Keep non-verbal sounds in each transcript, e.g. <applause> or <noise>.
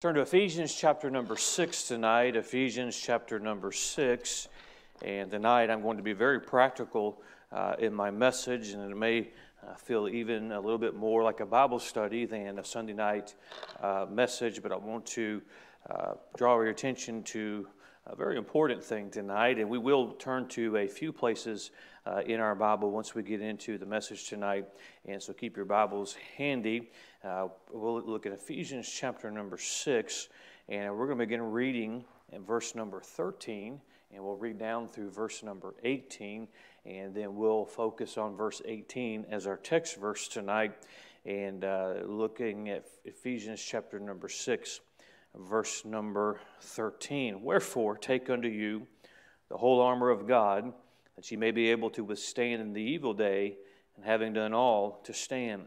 Turn to Ephesians chapter number six tonight, Ephesians chapter number six. And tonight I'm going to be very practical uh, in my message, and it may uh, feel even a little bit more like a Bible study than a Sunday night uh, message, but I want to uh, draw your attention to a very important thing tonight, and we will turn to a few places uh, in our Bible once we get into the message tonight. And so keep your Bibles handy. Uh, we'll look at Ephesians chapter number 6, and we're going to begin reading in verse number 13, and we'll read down through verse number 18, and then we'll focus on verse 18 as our text verse tonight, and uh, looking at Ephesians chapter number 6, verse number 13. Wherefore, take unto you the whole armor of God, that ye may be able to withstand in the evil day, and having done all, to stand.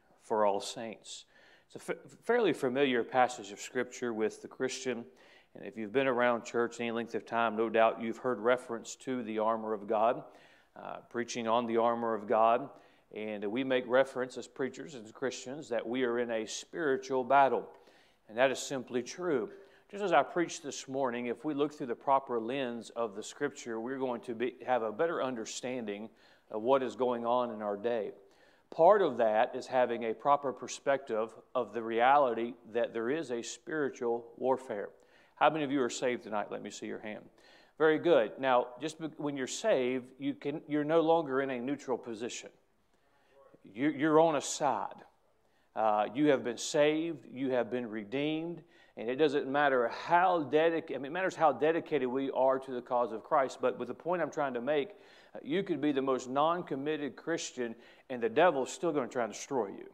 for all saints. It's a fairly familiar passage of Scripture with the Christian. And if you've been around church any length of time, no doubt you've heard reference to the armor of God, uh, preaching on the armor of God. And we make reference as preachers and Christians that we are in a spiritual battle. And that is simply true. Just as I preached this morning, if we look through the proper lens of the Scripture, we're going to be, have a better understanding of what is going on in our day. Part of that is having a proper perspective of the reality that there is a spiritual warfare. How many of you are saved tonight? Let me see your hand. Very good. Now, just when you're saved, you can, you're no longer in a neutral position. You, are on a side. Uh, you have been saved, you have been redeemed, and it doesn't matter how dedicated, I mean, it matters how dedicated we are to the cause of Christ. But with the point I'm trying to make, you could be the most non committed Christian, and the devil's still going to try and destroy you.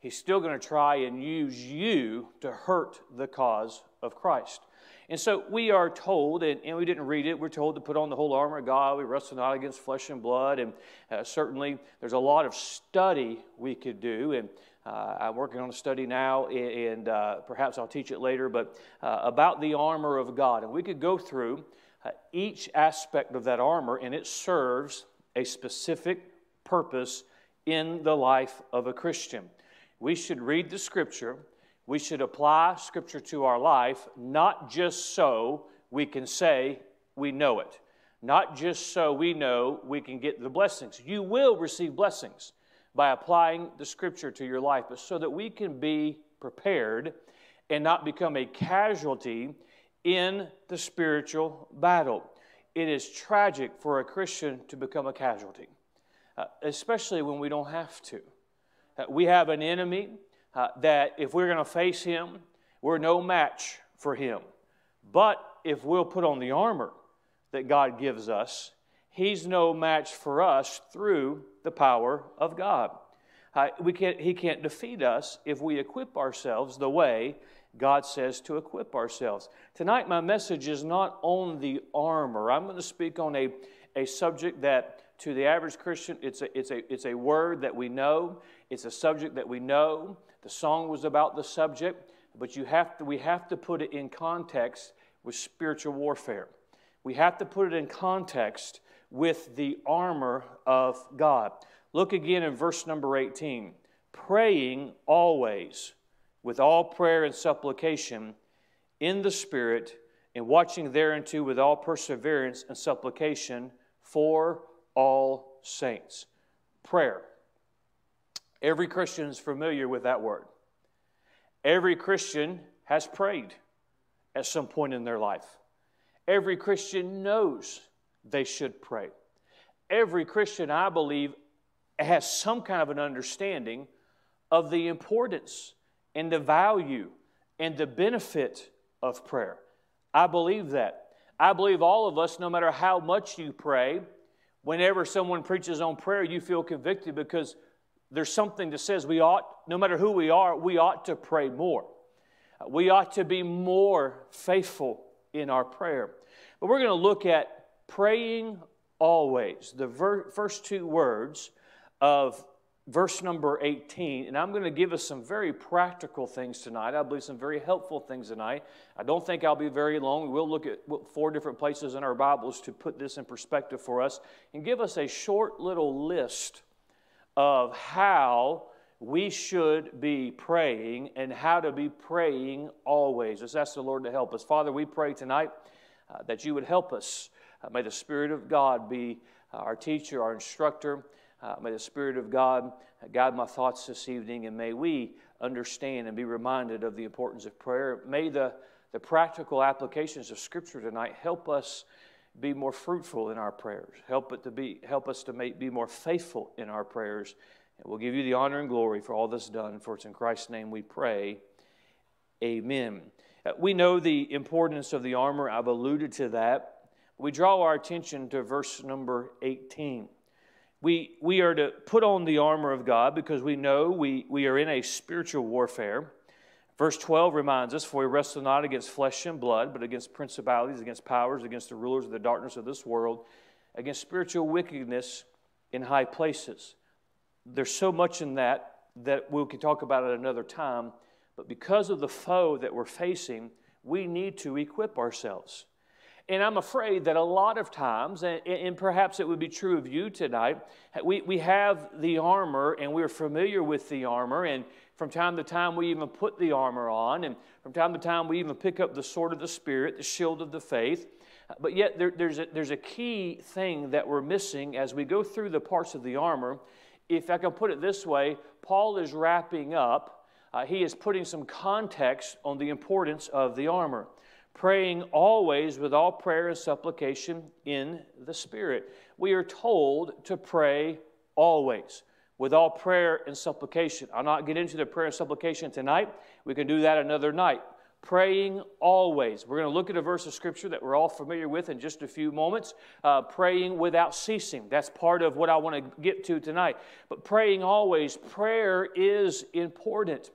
He's still going to try and use you to hurt the cause of Christ. And so we are told, and, and, we didn't read it, we're told to put on the whole armor of God. We wrestle not against flesh and blood. And uh, certainly there's a lot of study we could do. And uh, I'm working on a study now, and uh, perhaps I'll teach it later, but uh, about the armor of God. And we could go through Uh, each aspect of that armor, and it serves a specific purpose in the life of a Christian. We should read the scripture, we should apply scripture to our life, not just so we can say we know it, not just so we know we can get the blessings. You will receive blessings by applying the scripture to your life, but so that we can be prepared and not become a casualty in the spiritual battle. It is tragic for a Christian to become a casualty, uh, especially when we don't have to. Uh, we have an enemy uh, that if we're going to face him, we're no match for him. But if we'll put on the armor that God gives us, he's no match for us through the power of God. We can't, he can't defeat us if we equip ourselves the way God says to equip ourselves. Tonight, my message is not on the armor. I'm going to speak on a, a subject that to the average Christian, it's a, it's, a, it's a word that we know, it's a subject that we know. The song was about the subject, but you have to, we have to put it in context with spiritual warfare. We have to put it in context with the armor of God. Look again in verse number 18 praying always with all prayer and supplication in the Spirit, and watching thereunto with all perseverance and supplication for all saints. Prayer. Every Christian is familiar with that word. Every Christian has prayed at some point in their life. Every Christian knows they should pray. Every Christian, I believe, has some kind of an understanding of the importance and the value and the benefit of prayer. I believe that. I believe all of us, no matter how much you pray, whenever someone preaches on prayer, you feel convicted because there's something that says we ought, no matter who we are, we ought to pray more. We ought to be more faithful in our prayer. But we're going to look at praying always, the ver- first two words of verse number 18. And I'm going to give us some very practical things tonight. I believe some very helpful things tonight. I don't think I'll be very long. We will look at four different places in our Bibles to put this in perspective for us and give us a short little list of how we should be praying and how to be praying always. Let's ask the Lord to help us. Father, we pray tonight uh, that you would help us. Uh, may the Spirit of God be uh, our teacher, our instructor. Uh, may the Spirit of God guide my thoughts this evening, and may we understand and be reminded of the importance of prayer. May the, the practical applications of Scripture tonight help us be more fruitful in our prayers. Help, it to be, help us to make, be more faithful in our prayers and we'll give you the honor and glory for all that's done, for it's in Christ's name we pray. Amen. Uh, we know the importance of the armor. I've alluded to that. We draw our attention to verse number 18. We, we are to put on the armor of God because we know we, we are in a spiritual warfare. Verse 12 reminds us, For we wrestle not against flesh and blood, but against principalities, against powers, against the rulers of the darkness of this world, against spiritual wickedness in high places there's so much in that that we can talk about at another time. But because of the foe that we're facing, we need to equip ourselves. And I'm afraid that a lot of times, and, and, perhaps it would be true of you tonight, we, we have the armor and we're familiar with the armor. And from time to time, we even put the armor on. And from time to time, we even pick up the sword of the Spirit, the shield of the faith. But yet, there, there's, a, there's a key thing that we're missing as we go through the parts of the armor if I can put it this way, Paul is wrapping up, uh, he is putting some context on the importance of the armor. Praying always with all prayer and supplication in the Spirit. We are told to pray always with all prayer and supplication. I'll not get into the prayer and supplication tonight. We can do that another night praying always. We're going to look at a verse of scripture that we're all familiar with in just a few moments. Uh, praying without ceasing. That's part of what I want to get to tonight. But praying always, prayer is important.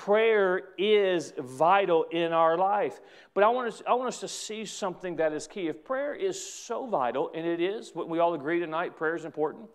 Prayer is vital in our life. But I want, us, I want us to see something that is key. If prayer is so vital, and it is, we all agree tonight, prayer is important.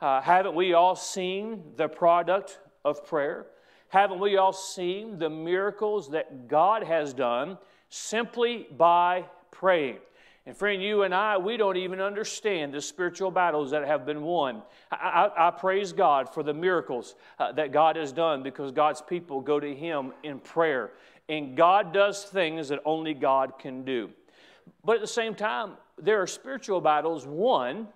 Uh, haven't we all seen the product of prayer? Haven't we all seen the miracles that God has done simply by praying? And friend, you and I, we don't even understand the spiritual battles that have been won. I, I, I praise God for the miracles uh, that God has done because God's people go to Him in prayer. And God does things that only God can do. But at the same time, there are spiritual battles won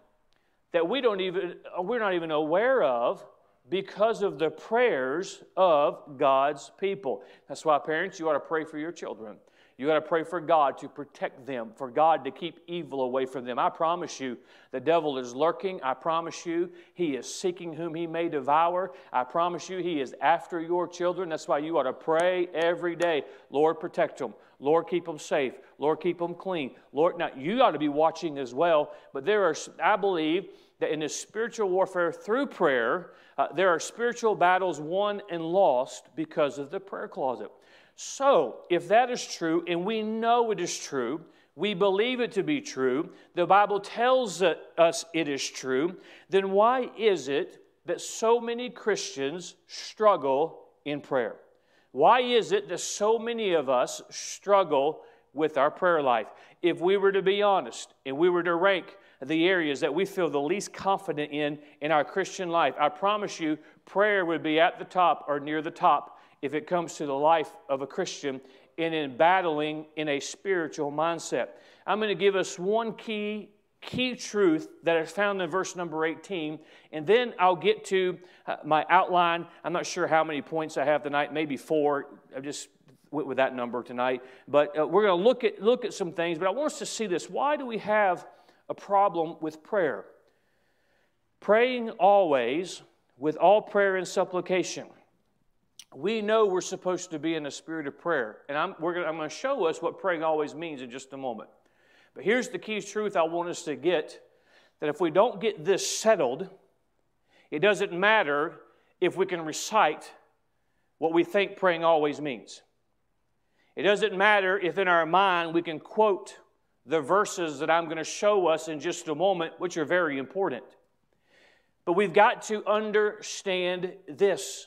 that we don't even, we're not even aware of because of the prayers of God's people. That's why, parents, you ought to pray for your children. You got to pray for God to protect them, for God to keep evil away from them. I promise you, the devil is lurking. I promise you, he is seeking whom he may devour. I promise you, he is after your children. That's why you ought to pray every day. Lord, protect them. Lord, keep them safe. Lord, keep them clean. Lord, now you ought to be watching as well. But there are, I believe, that in this spiritual warfare through prayer, uh, there are spiritual battles won and lost because of the prayer closet. So, if that is true, and we know it is true, we believe it to be true, the Bible tells us it is true, then why is it that so many Christians struggle in prayer? Why is it that so many of us struggle with our prayer life? If we were to be honest and we were to rank the areas that we feel the least confident in in our Christian life, I promise you, prayer would be at the top or near the top if it comes to the life of a Christian and in battling in a spiritual mindset. I'm going to give us one key key truth that is found in verse number 18 and then i'll get to uh, my outline i'm not sure how many points i have tonight maybe four i just went with that number tonight but uh, we're going to look at look at some things but i want us to see this why do we have a problem with prayer. Praying always with all prayer and supplication. We know we're supposed to be in a spirit of prayer. And I'm, gonna, I'm going to show us what praying always means in just a moment. But here's the key truth I want us to get that if we don't get this settled, it doesn't matter if we can recite what we think praying always means. It doesn't matter if in our mind we can quote the verses that I'm going to show us in just a moment, which are very important. But we've got to understand this.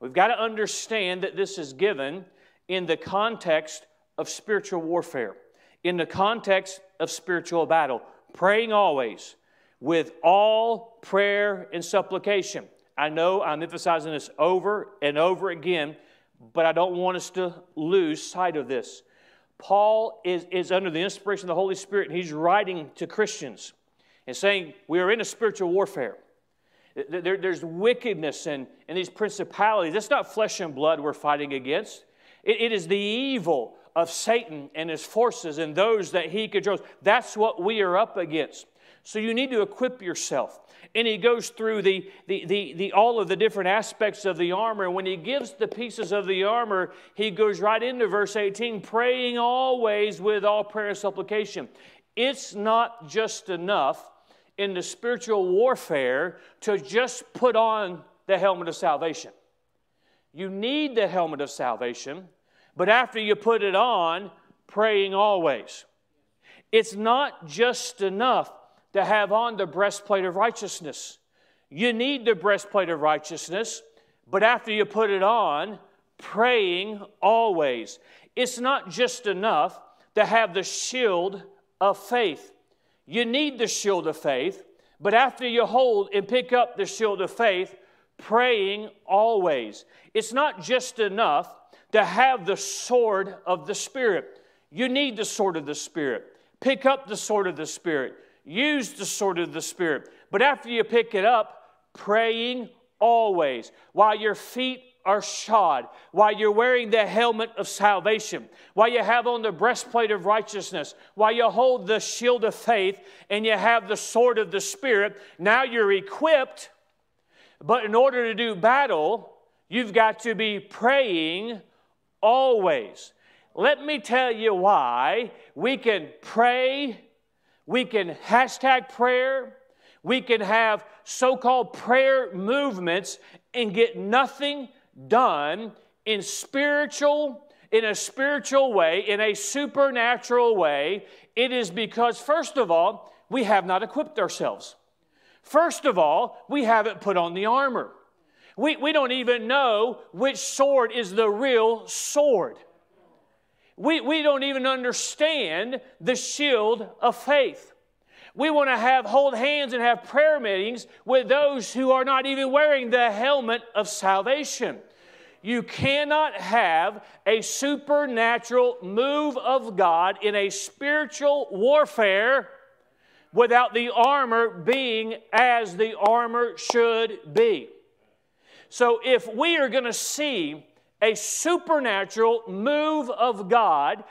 We've got to understand that this is given in the context of spiritual warfare, in the context of spiritual battle, praying always with all prayer and supplication. I know I'm emphasizing this over and over again, but I don't want us to lose sight of this. Paul is, is under the inspiration of the Holy Spirit, and he's writing to Christians and saying, We are in a spiritual warfare. There, there's wickedness and, and these principalities. It's not flesh and blood we're fighting against, it, it is the evil of Satan and his forces and those that he controls. That's what we are up against. So you need to equip yourself. And he goes through the, the, the, the, all of the different aspects of the armor. And when he gives the pieces of the armor, he goes right into verse 18 praying always with all prayer and supplication. It's not just enough in the spiritual warfare to just put on the helmet of salvation. You need the helmet of salvation, but after you put it on, praying always. It's not just enough to have on the breastplate of righteousness. You need the breastplate of righteousness, but after you put it on, praying always. It's not just enough to have the shield of faith. You need the shield of faith, but after you hold and pick up the shield of faith, praying always. It's not just enough to have the sword of the Spirit. You need the sword of the Spirit. Pick up the sword of the Spirit. Use the sword of the Spirit. But after you pick it up, praying always, while your feet are shod, while you're wearing the helmet of salvation, while you have on the breastplate of righteousness, while you hold the shield of faith, and you have the sword of the Spirit, now you're equipped. But in order to do battle, you've got to be praying always. Let me tell you why we can pray we can hashtag prayer. We can have so called prayer movements and get nothing done in spiritual in a spiritual way, in a supernatural way, it is because, first of all, we have not equipped ourselves. First of all, we haven't put on the armor. We, we don't even know which sword is the real sword. We, we don't even understand the shield of faith. We want to have hold hands and have prayer meetings with those who are not even wearing the helmet of salvation. You cannot have a supernatural move of God in a spiritual warfare without the armor being as the armor should be. So, if we are going to see a supernatural move of God.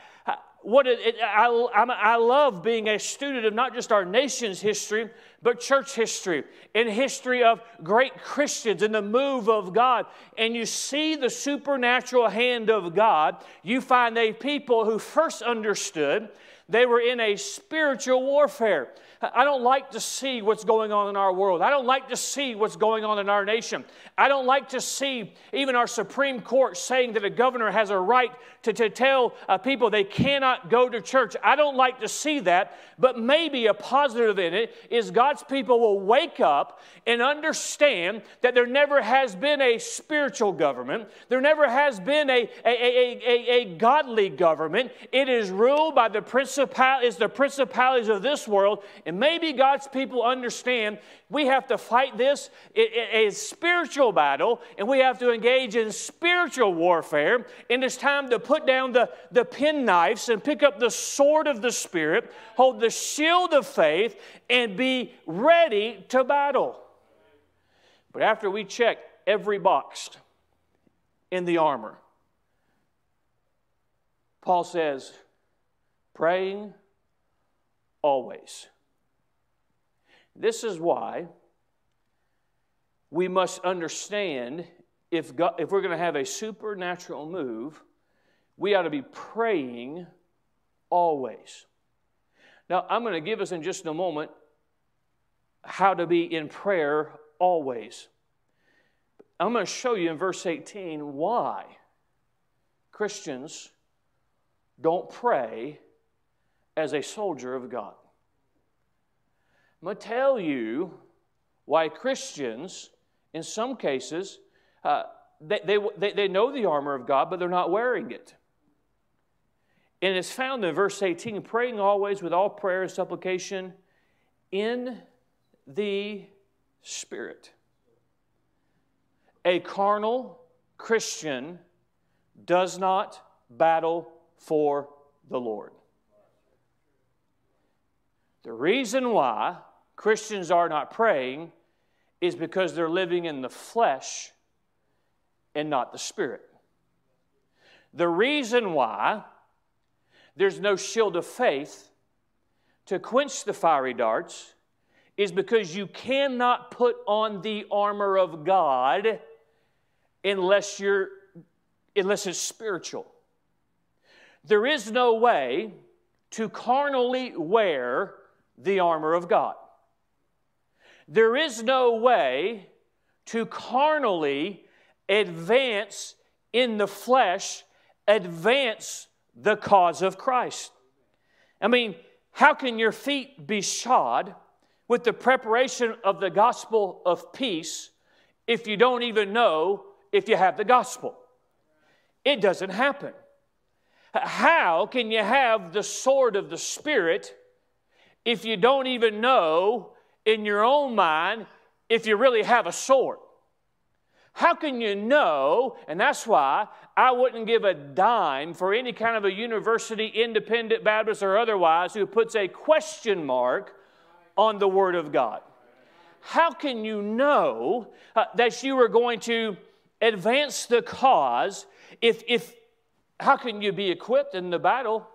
What it, it, I, I love being a student of not just our nation's history, but church history and history of great Christians and the move of God. And you see the supernatural hand of God. You find a people who first understood they were in a spiritual warfare. I don't like to see what's going on in our world. I don't like to see what's going on in our nation. I don't like to see even our Supreme Court saying that a governor has a right to, to tell uh, people they cannot go to church. I don't like to see that, but maybe a positive in it is God's people will wake up and understand that there never has been a spiritual government, there never has been a, a, a, a, a godly government. It is ruled by the principal, is the principalities of this world and maybe God's people understand we have to fight this a spiritual battle and we have to engage in spiritual warfare. And it's time to put down the, the penknives and pick up the sword of the Spirit, hold the shield of faith, and be ready to battle. But after we check every box in the armor, Paul says, praying always. This is why we must understand if, God, if we're going to have a supernatural move, we ought to be praying always. Now, I'm going to give us in just a moment how to be in prayer always. I'm going to show you in verse 18 why Christians don't pray as a soldier of God. I'm going to tell you why Christians, in some cases, uh, they, they, they know the armor of God, but they're not wearing it. And it's found in verse 18 praying always with all prayer and supplication in the Spirit. A carnal Christian does not battle for the Lord. The reason why Christians are not praying is because they're living in the flesh and not the spirit. The reason why there's no shield of faith to quench the fiery darts is because you cannot put on the armor of God unless you're unless it's spiritual. There is no way to carnally wear the armor of God. There is no way to carnally advance in the flesh, advance the cause of Christ. I mean, how can your feet be shod with the preparation of the gospel of peace if you don't even know if you have the gospel? It doesn't happen. How can you have the sword of the Spirit if you don't even know in your own mind if you really have a sword? How can you know? And that's why I wouldn't give a dime for any kind of a university, independent Baptist or otherwise, who puts a question mark on the Word of God. How can you know uh, that you are going to advance the cause if, if how can you be equipped in the battle?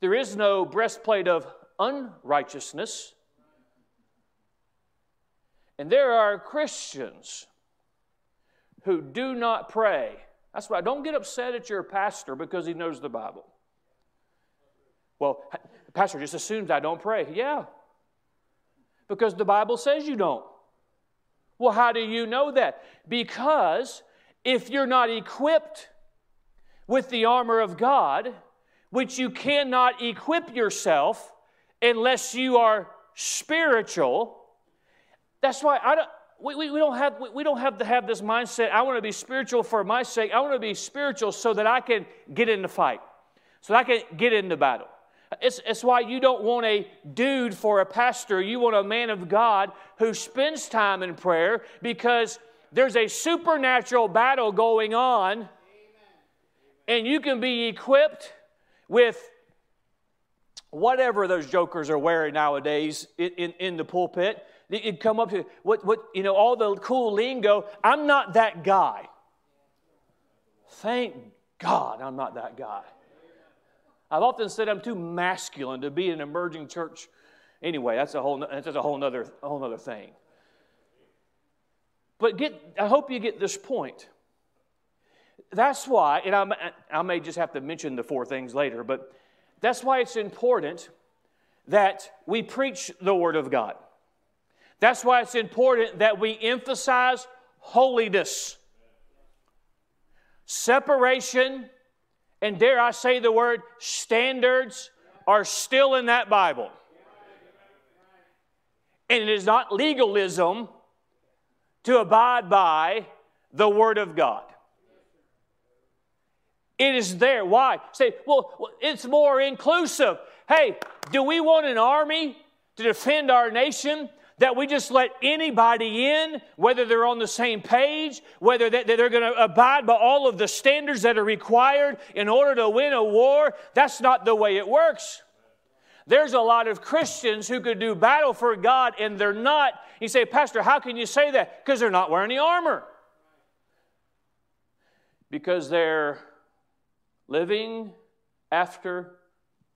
There is no breastplate of unrighteousness. And there are Christians who do not pray. That's why don't get upset at your pastor because he knows the Bible. Well, pastor just assumes I don't pray. Yeah. Because the Bible says you don't. Well, how do you know that? Because if you're not equipped with the armor of God, which you cannot equip yourself unless you are spiritual, that's why I don't, we, we, we, don't have, we, don't have to have this mindset, I want to be spiritual for my sake. I want to be spiritual so that I can get in the fight, so I can get into battle. It's, it's why you don't want a dude for a pastor. You want a man of God who spends time in prayer because there's a supernatural battle going on, and you can be equipped with whatever those jokers are wearing nowadays in, in, in the pulpit You'd come up to what, what, you know, all the cool lingo. I'm not that guy. Thank God I'm not that guy. I've often said I'm too masculine to be an emerging church. Anyway, that's a whole, that's a whole other, whole other thing. But get, I hope you get this point. That's why, and I, I may just have to mention the four things later, but that's why it's important that we preach the Word of God. That's why it's important that we emphasize holiness, separation, and dare I say the word standards are still in that Bible. And it is not legalism to abide by the Word of God. It is there. Why? Say, well, it's more inclusive. Hey, do we want an army to defend our nation that we just let anybody in, whether they're on the same page, whether they're going to abide by all of the standards that are required in order to win a war. That's not the way it works. There's a lot of Christians who could do battle for God and they're not. You say, Pastor, how can you say that? Because they're not wearing the armor. Because they're living after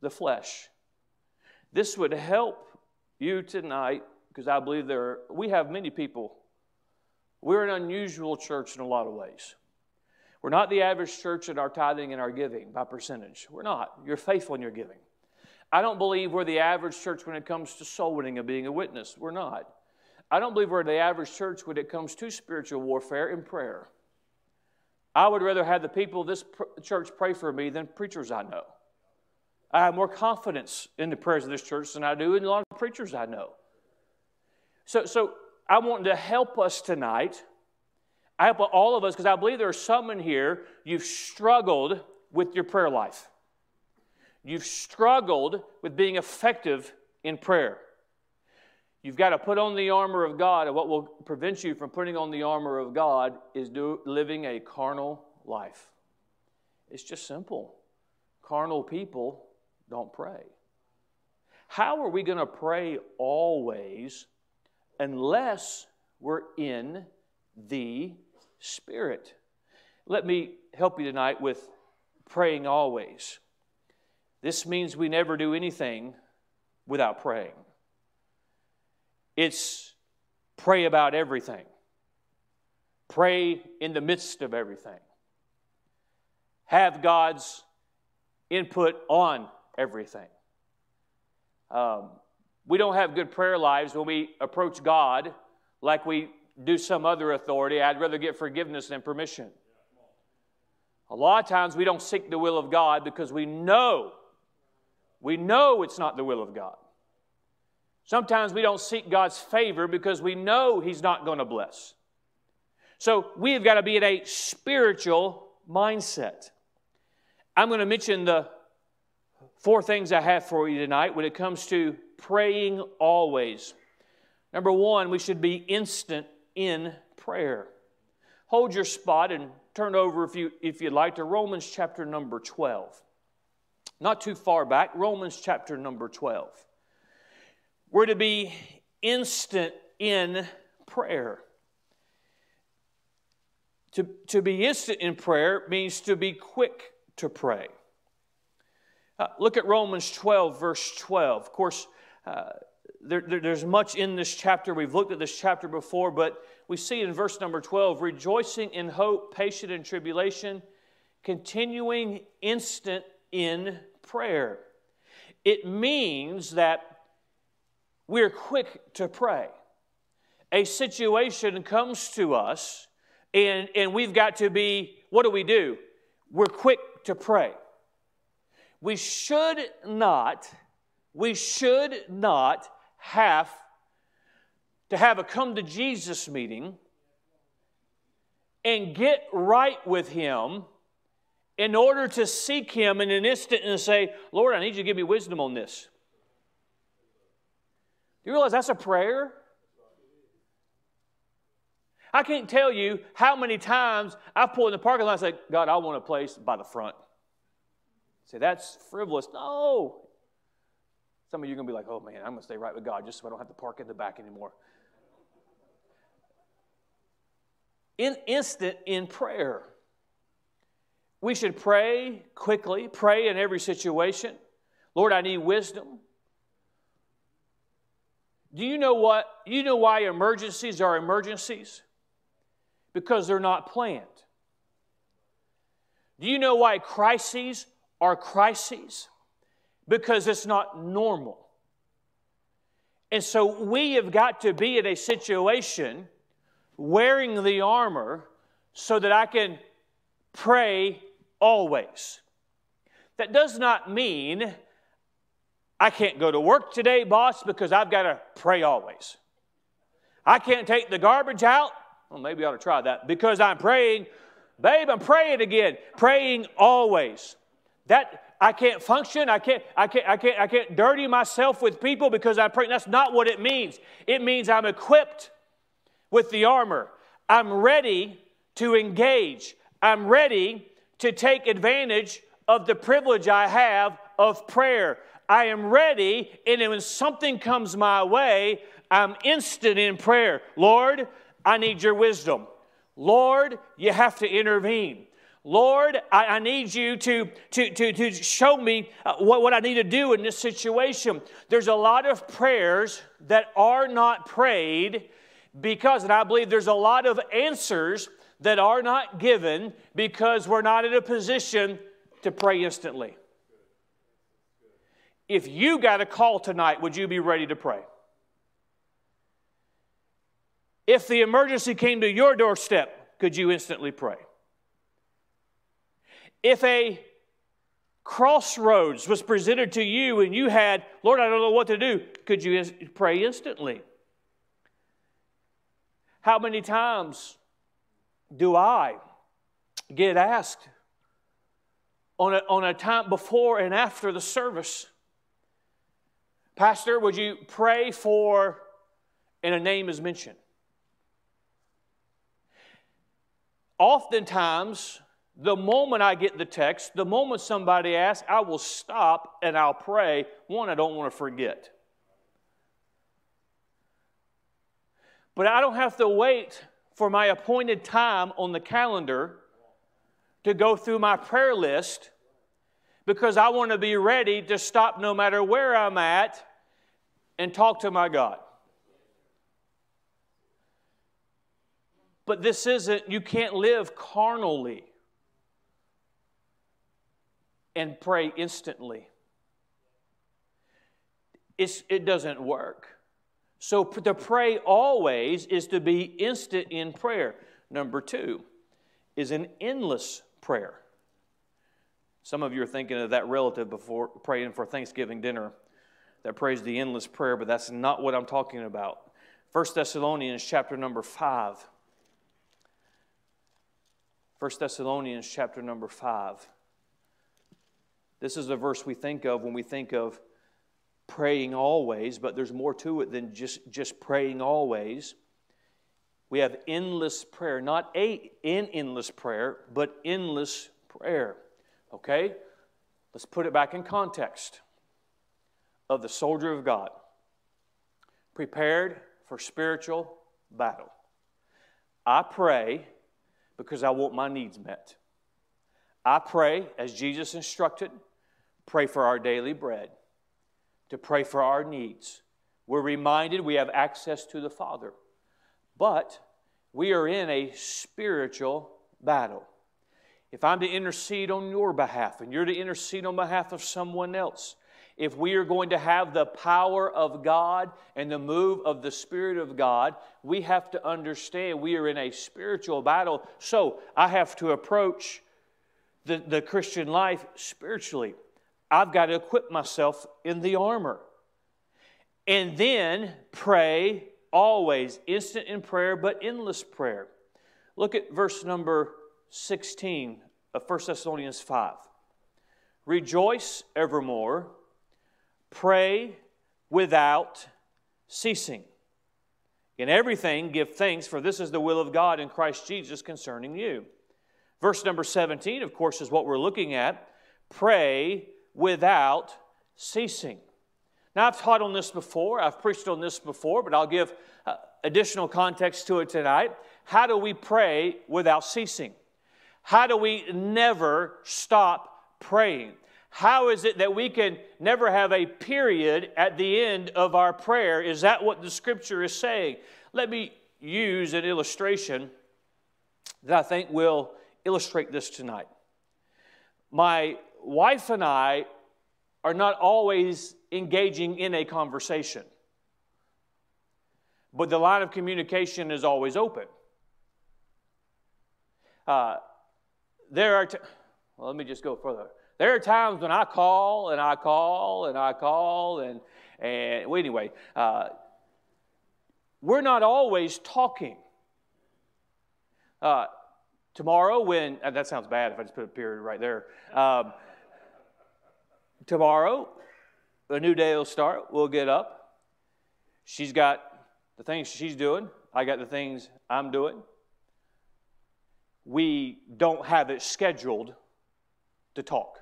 the flesh. This would help you tonight because I believe there are, we have many people. We're an unusual church in a lot of ways. We're not the average church in our tithing and our giving by percentage. We're not. You're faithful in your giving. I don't believe we're the average church when it comes to soul winning and being a witness. We're not. I don't believe we're the average church when it comes to spiritual warfare and prayer. I would rather have the people of this church pray for me than preachers I know. I have more confidence in the prayers of this church than I do in a lot of preachers I know. So, so I want to help us tonight. I help all of us because I believe there are some in here you've struggled with your prayer life. You've struggled with being effective in prayer. You've got to put on the armor of God, and what will prevent you from putting on the armor of God is do, living a carnal life. It's just simple. Carnal people don't pray. How are we going to pray always unless we're in the Spirit? Let me help you tonight with praying always. This means we never do anything without praying. It's pray about everything, pray in the midst of everything, have God's input on everything. Um, we don't have good prayer lives when we approach God like we do some other authority. I'd rather get forgiveness than permission. A lot of times we don't seek the will of God because we know, we know it's not the will of God. Sometimes we don't seek God's favor because we know He's not going to bless. So we have got to be in a spiritual mindset. I'm going to mention the four things I have for you tonight when it comes to praying always. Number one, we should be instant in prayer. Hold your spot and turn over, if, you, if you'd like, to Romans chapter number 12. Not too far back, Romans chapter number 12. We're to be instant in prayer. To, to be instant in prayer means to be quick to pray. Uh, look at Romans 12, verse 12. Of course, uh, there, there, there's much in this chapter. We've looked at this chapter before, but we see in verse number 12 rejoicing in hope, patient in tribulation, continuing instant in prayer. It means that we're quick to pray. A situation comes to us, and, and we've got to be, what do we do? We're quick to pray. We should not, we should not have to have a come to Jesus meeting and get right with Him in order to seek Him in an instant and say, Lord, I need you to give me wisdom on this. Do you realize that's a prayer? I can't tell you how many times I've pulled in the parking lot and said, God, I want a place by the front. Say, that's frivolous. No. Some of you are going to be like, oh man, I'm going to stay right with God just so I don't have to park in the back anymore. In instant in prayer. We should pray quickly, pray in every situation. Lord, I need wisdom. Do you know what? You know why emergencies are emergencies? Because they're not planned. Do you know why crises are crises? Because it's not normal. And so we have got to be in a situation wearing the armor so that I can pray always. That does not mean I can't go to work today, boss, because I've got to pray always. I can't take the garbage out. Well, maybe I ought to try that because I'm praying. Babe, I'm praying again. Praying always. That I can't function. I can't, I can't, I can't, I can't dirty myself with people because I'm praying. That's not what it means. It means I'm equipped with the armor. I'm ready to engage. I'm ready to take advantage of the privilege I have of prayer. I am ready, and when something comes my way, I'm instant in prayer. Lord, I need your wisdom. Lord, you have to intervene. Lord, I, I need you to, to, to, to show me uh, what, what I need to do in this situation. There's a lot of prayers that are not prayed because, and I believe there's a lot of answers that are not given because we're not in a position to pray instantly. If you got a call tonight, would you be ready to pray? If the emergency came to your doorstep, could you instantly pray? If a crossroads was presented to you and you had, Lord, I don't know what to do, could you pray instantly? How many times do I get asked on a, on a time before and after the service, Pastor, would you pray for, and a name is mentioned? Oftentimes, the moment I get the text, the moment somebody asks, I will stop and I'll pray. One, I don't want to forget. But I don't have to wait for my appointed time on the calendar to go through my prayer list because I want to be ready to stop no matter where I'm at and talk to my God. But this isn't, you can't live carnally and pray instantly. It's, it doesn't work. So to pray always is to be instant in prayer. Number two is an endless prayer. Some of you are thinking of that relative before praying for Thanksgiving dinner that prays the endless prayer, but that's not what I'm talking about. 1 Thessalonians chapter number 5. 1 Thessalonians chapter number 5. This is a verse we think of when we think of praying always, but there's more to it than just, just praying always. We have endless prayer, not a in endless prayer, but endless prayer. Okay? Let's put it back in context of the soldier of God, prepared for spiritual battle. I pray because I want my needs met. I pray, as Jesus instructed, pray for our daily bread, to pray for our needs. We're reminded we have access to the Father, but we are in a spiritual battle. If I'm to intercede on your behalf and you're to intercede on behalf of someone else, if we are going to have the power of God and the move of the Spirit of God, we have to understand we are in a spiritual battle. So I have to approach the, the Christian life spiritually. I've got to equip myself in the armor. And then pray always, instant in prayer, but endless prayer. Look at verse number 16 of 1 Thessalonians 5. Rejoice evermore, pray without ceasing. In everything, give thanks, for this is the will of God in Christ Jesus concerning you. Verse number 17, of course, is what we're looking at. Pray without ceasing. Now, I've taught on this before, I've preached on this before, but I'll give uh, additional context to it tonight. How do we pray without ceasing? How do we never stop praying? How is it that we can never have a period at the end of our prayer? Is that what the scripture is saying? Let me use an illustration that I think will illustrate this tonight. My wife and I are not always engaging in a conversation, but the line of communication is always open. Uh, there are, t- well, let me just go further. There are times when I call and I call and I call and, and well, anyway, uh, we're not always talking. Uh, tomorrow, when, that sounds bad if I just put a period right there. Um, tomorrow, a new day will start. We'll get up. She's got the things she's doing, I got the things I'm doing. We don't have it scheduled to talk.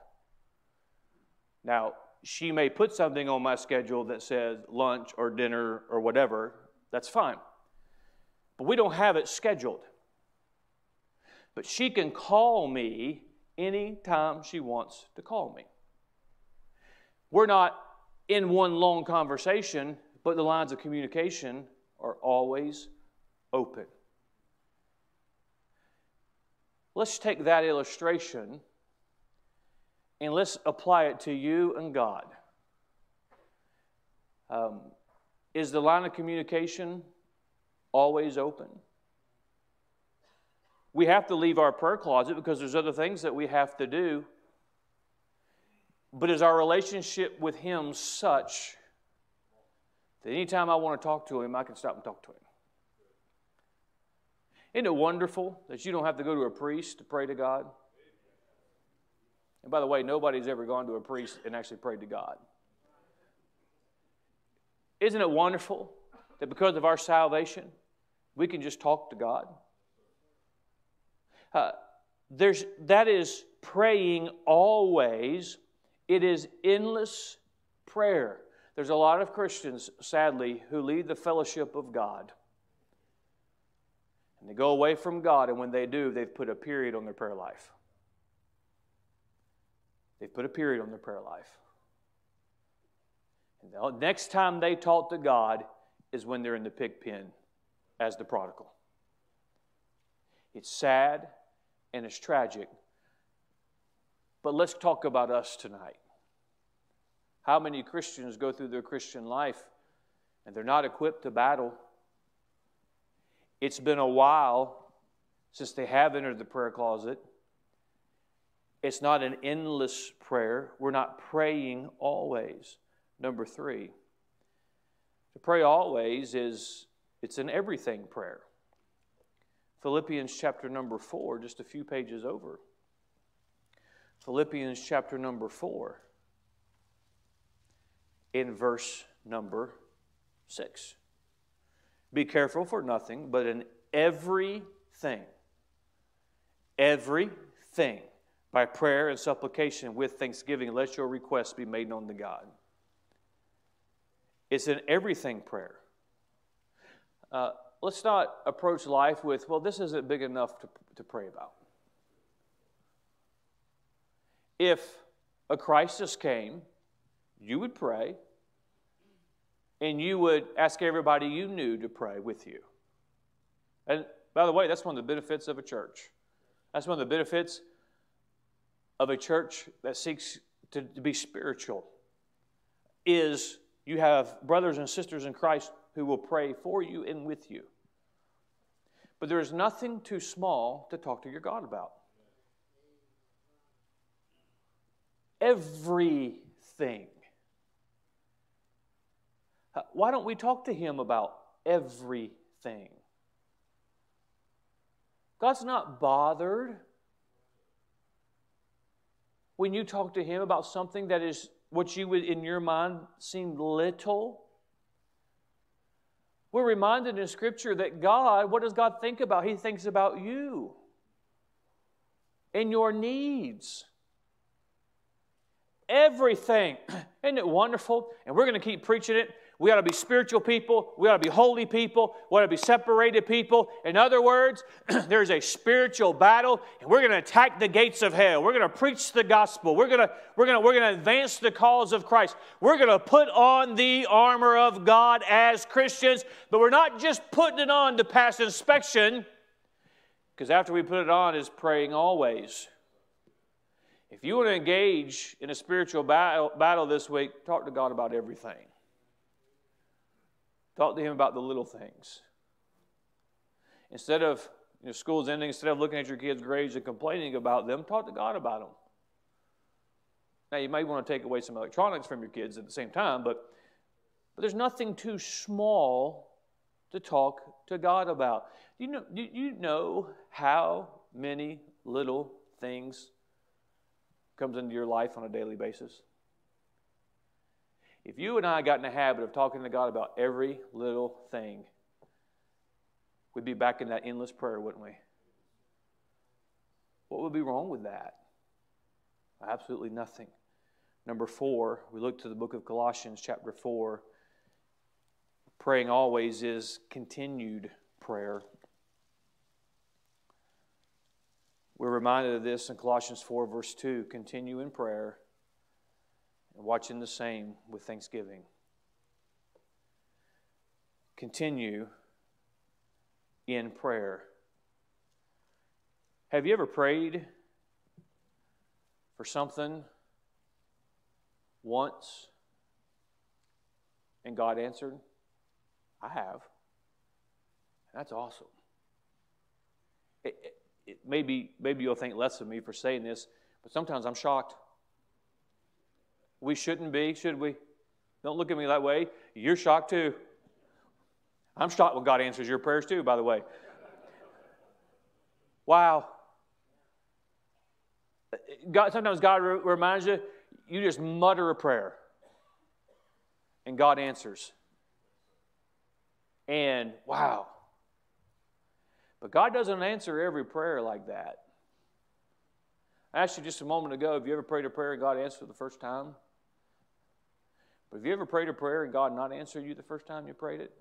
Now, she may put something on my schedule that says lunch or dinner or whatever. That's fine. But we don't have it scheduled. But she can call me anytime she wants to call me. We're not in one long conversation, but the lines of communication are always open. Let's take that illustration and let's apply it to you and God. Um, is the line of communication always open? We have to leave our prayer closet because there's other things that we have to do. But is our relationship with Him such that anytime I want to talk to Him, I can stop and talk to Him? Isn't it wonderful that you don't have to go to a priest to pray to God? And by the way, nobody's ever gone to a priest and actually prayed to God. Isn't it wonderful that because of our salvation, we can just talk to God? Uh, there's, that is praying always. It is endless prayer. There's a lot of Christians, sadly, who lead the fellowship of God. And they go away from God, and when they do, they've put a period on their prayer life. They've put a period on their prayer life. And the next time they talk to God is when they're in the pig pen as the prodigal. It's sad and it's tragic. But let's talk about us tonight. How many Christians go through their Christian life and they're not equipped to battle? It's been a while since they have entered the prayer closet. It's not an endless prayer. We're not praying always. Number three, to pray always is it's an everything prayer. Philippians chapter number four, just a few pages over. Philippians chapter number four, in verse number six. Be careful for nothing, but in everything, everything, by prayer and supplication with thanksgiving, let your requests be made known to God. It's an everything prayer. Uh, let's not approach life with, well, this isn't big enough to, to pray about. If a crisis came, you would pray, and you would ask everybody you knew to pray with you. And by the way, that's one of the benefits of a church. That's one of the benefits of a church that seeks to, to be spiritual is you have brothers and sisters in Christ who will pray for you and with you. But there is nothing too small to talk to your God about. Everything. Why don't we talk to Him about everything? God's not bothered when you talk to Him about something that is what you would in your mind seem little. We're reminded in Scripture that God, what does God think about? He thinks about you and your needs. Everything. <clears throat> Isn't it wonderful? And we're going to keep preaching it we ought to be spiritual people. We ought to be holy people. We ought to be separated people. In other words, <clears throat> there's a spiritual battle, and we're going to attack the gates of hell. We're going to preach the gospel. We're going to, we're going to, we're going to advance the cause of Christ. We're going to put on the armor of God as Christians, but we're not just putting it on to pass inspection, because after we put it on is praying always. If you want to engage in a spiritual battle, this week, talk to God about everything. Talk to him about the little things. Instead of you know, school's ending, instead of looking at your kids' grades and complaining about them, talk to God about them. Now, you may want to take away some electronics from your kids at the same time, but, but there's nothing too small to talk to God about. Do you know, do you know how many little things comes into your life on a daily basis? If you and I got in the habit of talking to God about every little thing, we'd be back in that endless prayer, wouldn't we? What would be wrong with that? Absolutely nothing. Number four, we look to the book of Colossians, chapter 4. Praying always is continued prayer. We're reminded of this in Colossians 4, verse 2 continue in prayer and watching the same with thanksgiving. Continue in prayer. Have you ever prayed for something once and God answered? I have. That's awesome. It, it, maybe, maybe you'll think less of me for saying this, but sometimes I'm shocked. We shouldn't be, should we? Don't look at me that way. You're shocked too. I'm shocked when God answers your prayers too, by the way. Wow. God, sometimes God reminds you, you just mutter a prayer, and God answers. And wow. But God doesn't answer every prayer like that. I asked you just a moment ago, have you ever prayed a prayer and God answered the first time? But have you ever prayed a prayer and God not answered you the first time you prayed it?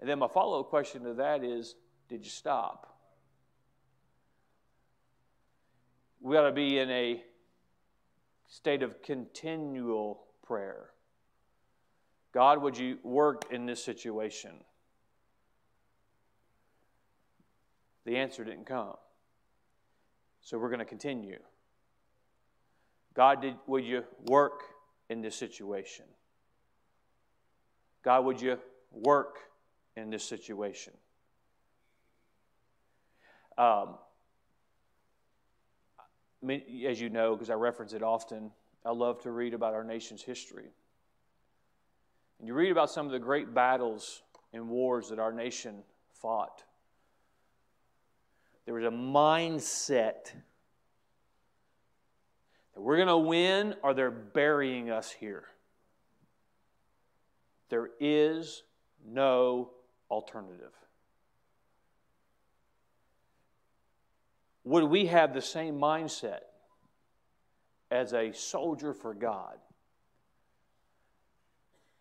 And then my follow up question to that is did you stop? We ought to be in a state of continual prayer. God, would you work in this situation? The answer didn't come. So we're going to continue. God, did, would you work in this situation? God, would you work in this situation? Um, as you know, because I reference it often, I love to read about our nation's history. And you read about some of the great battles and wars that our nation fought. There was a mindset that we're going to win or they're burying us here. There is no alternative. Would we have the same mindset as a soldier for God?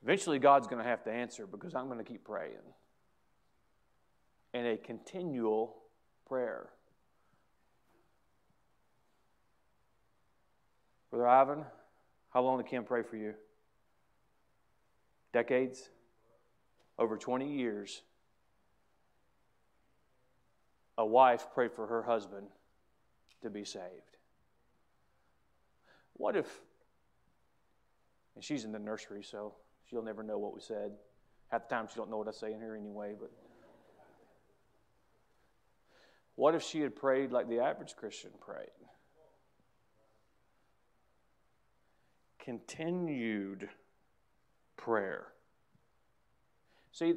Eventually, God's going to have to answer because I'm going to keep praying. And a continual prayer. Brother Ivan, how long did Kim pray for you? Decades? Over 20 years. A wife prayed for her husband to be saved. What if, and she's in the nursery, so she'll never know what we said. Half the time she don't know what I say in here anyway, but what if she had prayed like the average Christian prayed? Continued prayer. See,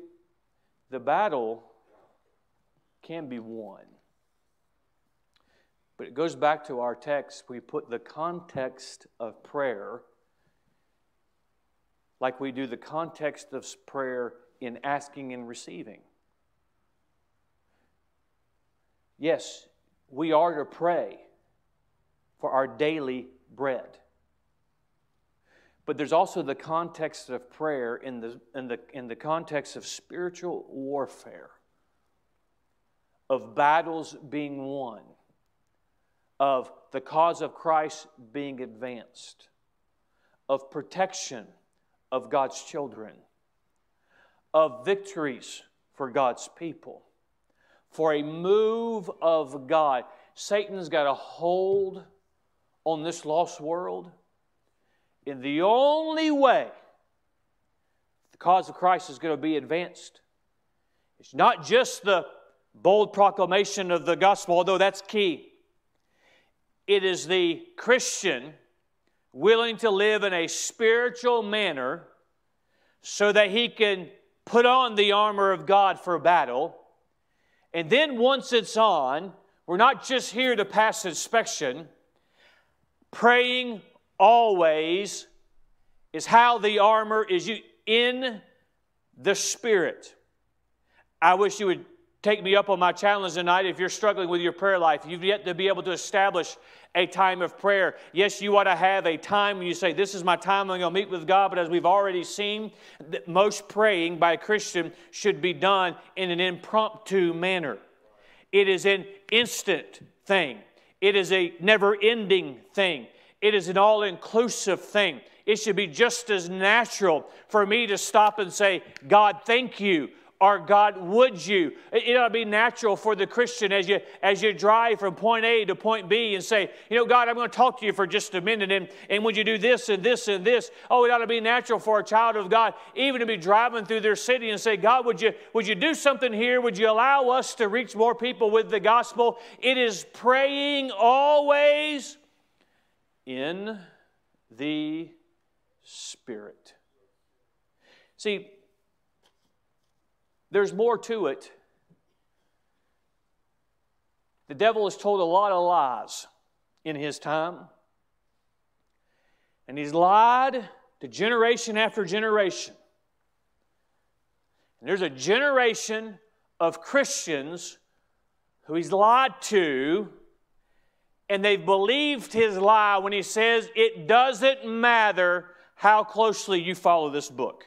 the battle can be won. But it goes back to our text. We put the context of prayer like we do the context of prayer in asking and receiving. Yes, we are to pray for our daily bread. But there's also the context of prayer in the, in the, in the context of spiritual warfare, of battles being won, of the cause of Christ being advanced, of protection of God's children, of victories for God's people for a move of God. Satan's got a hold on this lost world. In the only way the cause of Christ is going to be advanced, it's not just the bold proclamation of the gospel, although that's key. It is the Christian willing to live in a spiritual manner so that he can put on the armor of God for battle and then once it's on, we're not just here to pass inspection. Praying always is how the armor is you in the Spirit. I wish you would take me up on my challenge tonight. If you're struggling with your prayer life, you've yet to be able to establish a time of prayer. Yes, you ought to have a time when you say, This is my time, I'm going to meet with God. But as we've already seen, most praying by a Christian should be done in an impromptu manner. It is an instant thing, it is a never ending thing, it is an all inclusive thing. It should be just as natural for me to stop and say, God, thank you or God, would you? It ought to be natural for the Christian as you, as you drive from point A to point B and say, you know, God, I'm going to talk to you for just a minute, and, and would you do this and this and this? Oh, it ought to be natural for a child of God even to be driving through their city and say, God, would you, would you do something here? Would you allow us to reach more people with the gospel? It is praying always in the Spirit. See, there's more to it. The devil has told a lot of lies in his time. And he's lied to generation after generation. And there's a generation of Christians who he's lied to, and they've believed his lie when he says, It doesn't matter how closely you follow this book.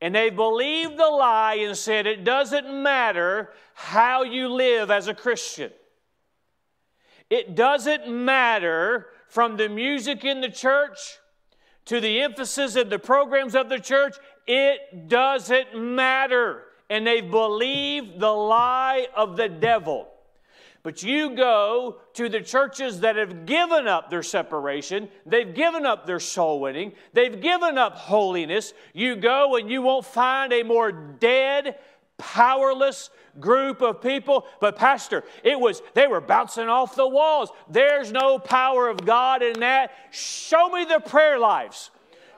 And they believed the lie and said, It doesn't matter how you live as a Christian. It doesn't matter from the music in the church to the emphasis in the programs of the church. It doesn't matter. And they believed the lie of the devil. But you go to the churches that have given up their separation, they've given up their soul winning, they've given up holiness. You go and you won't find a more dead, powerless group of people. But, Pastor, it was, they were bouncing off the walls. There's no power of God in that. Show me the prayer lives.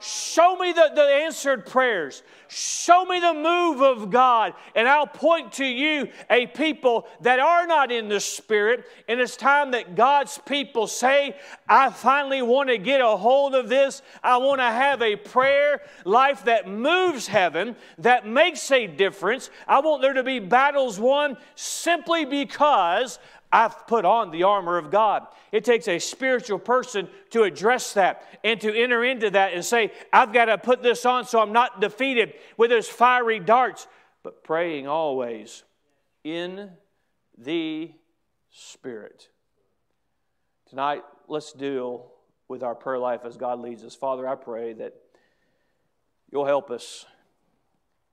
Show me the, the answered prayers. Show me the move of God, and I'll point to you a people that are not in the Spirit. And it's time that God's people say, I finally want to get a hold of this. I want to have a prayer life that moves heaven, that makes a difference. I want there to be battles won simply because I've put on the armor of God. It takes a spiritual person to address that and to enter into that and say, I've got to put this on so I'm not defeated with those fiery darts, but praying always in the Spirit. Tonight, let's deal with our prayer life as God leads us. Father, I pray that you'll help us